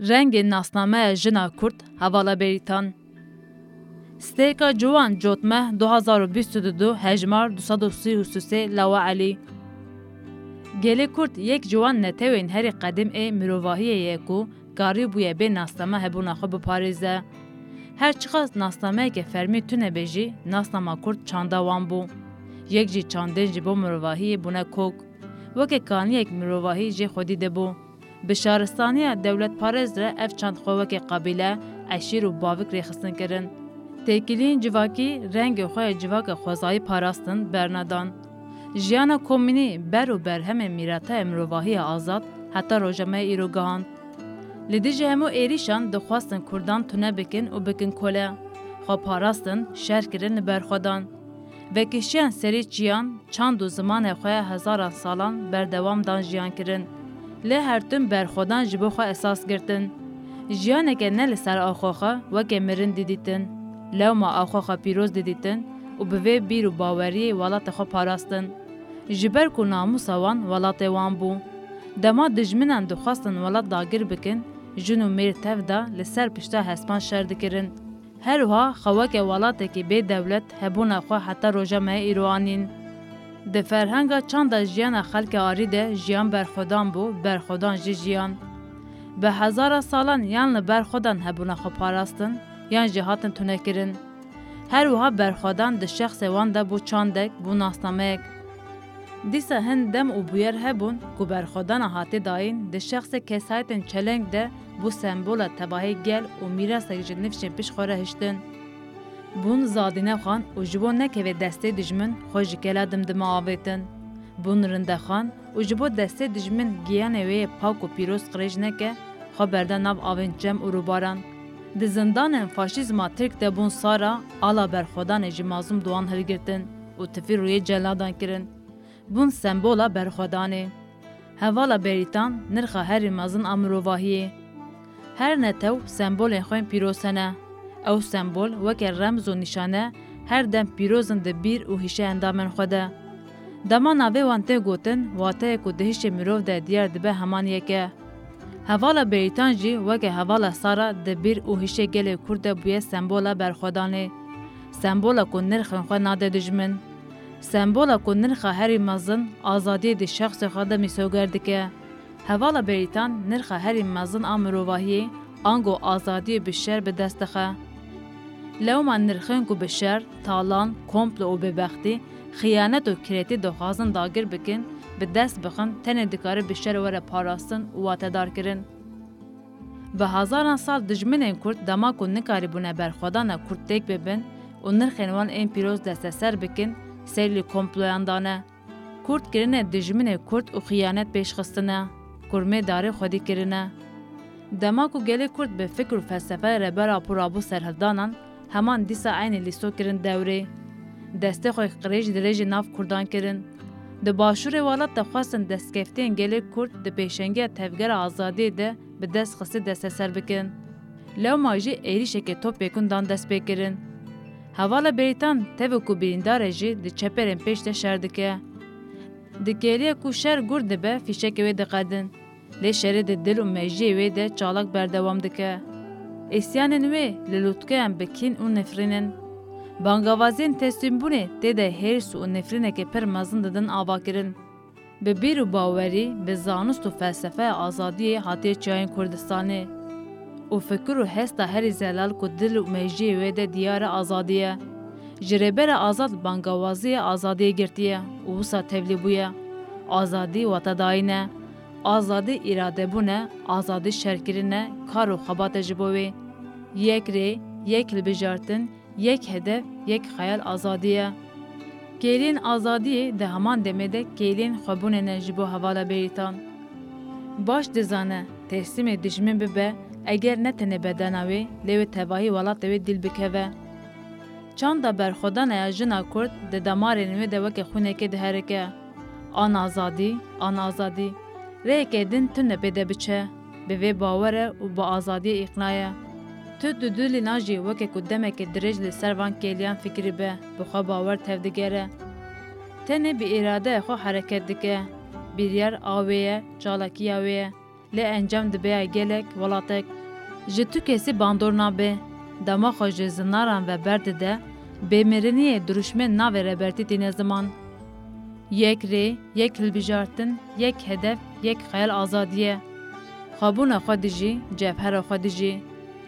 رنگ ناسنامه جنا کرد حوالا بریتان. ستیکا جوان جوتمه 2022 هجمار 233 لوا علی. گلی کرد یک جوان نتوین هری قدیم ای مروواهی یکو گاری بویه به ناسنامه هبونا خو بپاریزه. هر چقدر ناسنامه که فرمی تونه بجی ناسنامه کرد چاندا وان بو. یک جی چاندن جی بو مروواهی بونه کوک. وکه کانی یک مروواهی جی خودی دبو. به شارستانی دولت پارز را اف چند خواهک قبیله اشیر و باوک ریخستن کرن. تکیلین جواکی رنگ خوی جواک خوزای پاراستن برندان. جیانا کومینی بر و بر همه میراته امرواهی آزاد حتی روجمه ایروگان. لدیجه همو ایریشان دخواستن کردان تونه بکن و بکن کوله. خو پاراستن شهر کرن برخودان. وکشیان سری چیان چند و زمان خواه هزاران سالان بردوام دان جیان کرن. لی هر تم برخودان جبو خو اساس گرتن. جیانه که نه لسر آخوخه وکه مرن دیدیتن. لو ما آخوخه پیروز دیدیتن و به بیر و باوری ولات خو پاراستن. جبر کو ناموس وان ولات وان بو دما دجمنان دخواستن ولات داگیر بکن جنو میر تف دا لسر پشتا هسپان شر دکرن هر وها خواکه ولات کی به دولت هبونه خو حتی روژه مه ایروانین د فرهنګا چاند ژیان خلک آری ده ژیان برخودان بو برخودان جی ژیان به هزار سالان یان برخودان هبونه خو پاراستن یان جهاتن تونه کرن هر وها برخودان د شخص وان ده بو چاندک بو ناسنامک دیسا هن دم او بویر هبون کو برخودان هاتی داین د شخص کسایتن چلنگ ده بو سمبول تباهی گل او میراث جنفشن پیش خوره هشتن Bûn zadîne xan û ji bo nekevê destê dijmin xwe ji kela dimdima avêtin. Bûn rindexan û ji bo destê dijmin giyanê wê pak û pîroz qirêj neke, xwe berde nav avên cem û rûbaran. Di zindanên faşîzma Tirk de bûn sara ala berxwedanê ji mazlum doan hilgirtin û tifî rûyê celadan kirin. Bûn sembola berxwedanê. Hevala berîtan nirxa herî mezin a mirovahiyê. Her netew sembolên xwe pîroz او سمبول وک رمز و نشانه هر دم پیروزن ده بیر و هیشه اندامن خوده. دما ناوه وانته گوتن واته کو دهیش مروف ده دیار دبه همان یکه. هوالا بیتان جی وک هوالا سارا ده بیر و هیشه گل کرده بویه سمبولا برخودانه. سمبولا کو نرخن خو ناده دجمن. سمبولا کو نرخا هری مزن آزادی ده شخص خواده میسوگردکه. هوالا بریتان نرخ هری مزن آمروواهی آنگو آزادی بشر به دستخه. لەومان نرخنگ و بشەر تاڵان کۆمپل و ببەختی خیانەت و کرێتی دۆخوازن داگیر بکن bi dest bixin tenê dikare bi şer were parastin û watedarkirin. Bi hazaran sal dijminên Kurd dema ku nikarî bûne berxwedana Kurdtêk bibin û nirxên wan ên pîroz desteser bikin serlî komployan dane. Kurd kirine dijminê Kurd û xiyanet pêşxistine, Kurmê darê xwedî kirine. Dema ku gelê Kurd bi fikr û felsefe re berapûrabû serhildanan, همان دیسا عین لیستو کرن دوره دسته خوی قریج درێژی ناف کوردان kirin. Di başûrê welat de xwastin destkeftiyên gelê Kurd di pêşengiya tevgera azadiyê de bi dest xisî desteser bikin. Lewma jî êrişekê topêkun dan dest pê kirin. Hevala berîtan tevê ku birîndarê jî di çeperên pêş de şer dike. Di gêriye ku şer gur dibe fîşekê wê diqedin. Lê şerê di dil û mejiyê wê de çalak berdewam dike. اسیانên wê li lûtkeyan bi kîn û nefrînin. Bangavaziyên teslimbûnê tê de hêrs û nefrînekê pir mezin didin avakirin. Bi bîr û bawerî bi zanist û felsefeya azadiyê hatiye çayên Kurdistanê. û fikir û hesta herî zelal ku dil û mejiyê wê de diyara azadiye. Ji rêbera azad bangawaziyê azadiyê girtiye û wisa tevlî bûye. Azadî watedayî آزادی اراده بونه آزادی شرکری نه کارو خبات جبوی یک ری یک لبجارتن یک هدف یک خیال آزادیه گیلین آزادی ده همان دمیده گیلین خوبونه نه جبو حوالا بیتان باش دزانه تحسیم دشمن ببه اگر نتنه بدنوی لیو تواهی والات دوی دل بکوه چاندا بر خدا نیا جنا کرد ده دمارینوی دوک خونه که دهرکه آن آزادی آن آزادی Rêke din tu nepêde biçe, bi vê bawere û bi azadiyê îqnaye. Tu tu dûlî najî weke ku demekê dirêj li ser van kêliyan fikirî be, bi xwe bawer tevdigere. Tenê bi îradeyê xwe hereket dike, biryar awê ye, çalakiya wê ye, lê encam dibeya gelek welatek. Ji tu kesî bandor nabe, dema xwe ji zinaran ve berdide, bêmiriniyê duruşmên navê rebertî tîne ziman. یک ری، یک هلبیجارتن، یک هدف، یک خیال آزادیه. خابون خود جی، جبهر خود جی،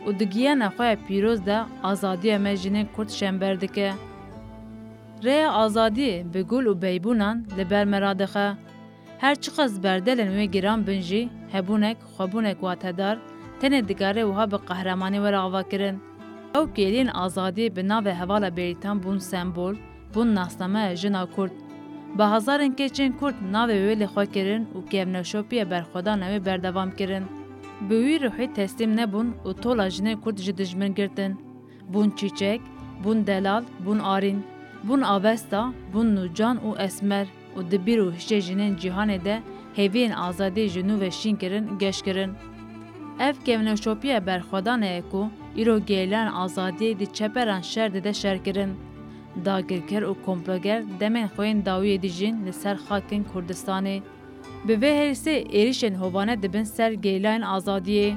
و دگیه نخواه پیروز ده آزادی مجین کرد شنبردکه. ری آزادی بگول و بیبونان لبر مرادخه. هر چقدر بردل نوی گران بنجی، هبونک خابونک واتدار، تن دگاره وها به قهرمانی و راوا کرن. أو گیلین آزادی بنا و حوالا بریتان بون سمبول، بون ناسنامه جنا کرد. به هزارن کچین کورد ناوی وی لخوا کرن و کیمنشوپی برخودا نوی بردوام کرن. به وی روحی تسلیم نبون و طول جنه کورد جدجمن گردن. بون چیچک، بون دلال، بون آرین، بون آوستا، بون نوجان و اسمر و دبیر و هشه جنین جیهانه ده هیوین آزادی جنو و شین کرن گش کرن. ev kevneşopiye berxwedan e ku îro gêlan azadiyê di çeperan şer de şer kirin. داگرکر و کمپلگر دمن خوین داوی دیجین لسر خاکن کردستانی به به هرسی ایریشن هوانه دبن سر گیلاین آزادیه.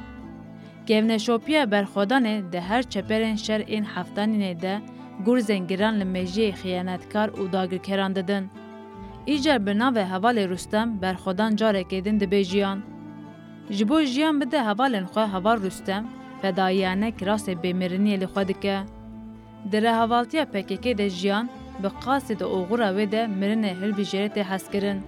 گیونا شوپیا برخودانه ده هر چپرن شر این هفتانی نیده گور زنگیران لمجی خیانتکار و داگرکران ددن. ایجا برناوه هوال رستم برخودان جاره کدن دبی جیان. جبو جیان بده هوالن خواه هوال رستم پدایانه کراس بمرنی لخودکه Di rehevaltiya PKK de jiyan bi qasê de oxura wê de mirinê hilbijêrê tê hezkirin.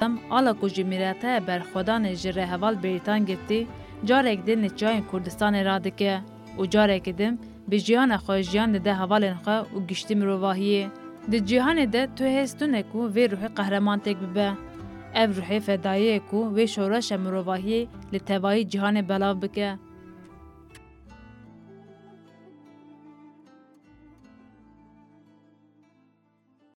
Em ala ku ji mîreteya berxwedanê ji reheval Bêrîtan girtî, carek din li çiyayên Kurdistanê radike û carekê din bi jiyana xwe jiyan dide hevalên xwe û giştî mirovahiyê. Di cîhanê de tu hêstûne ku vê ruhê qehreman têk bibe. Ev ruhê fedayiyê ku vê şoreşa mirovahiyê li tevayî cîhanê belav bike.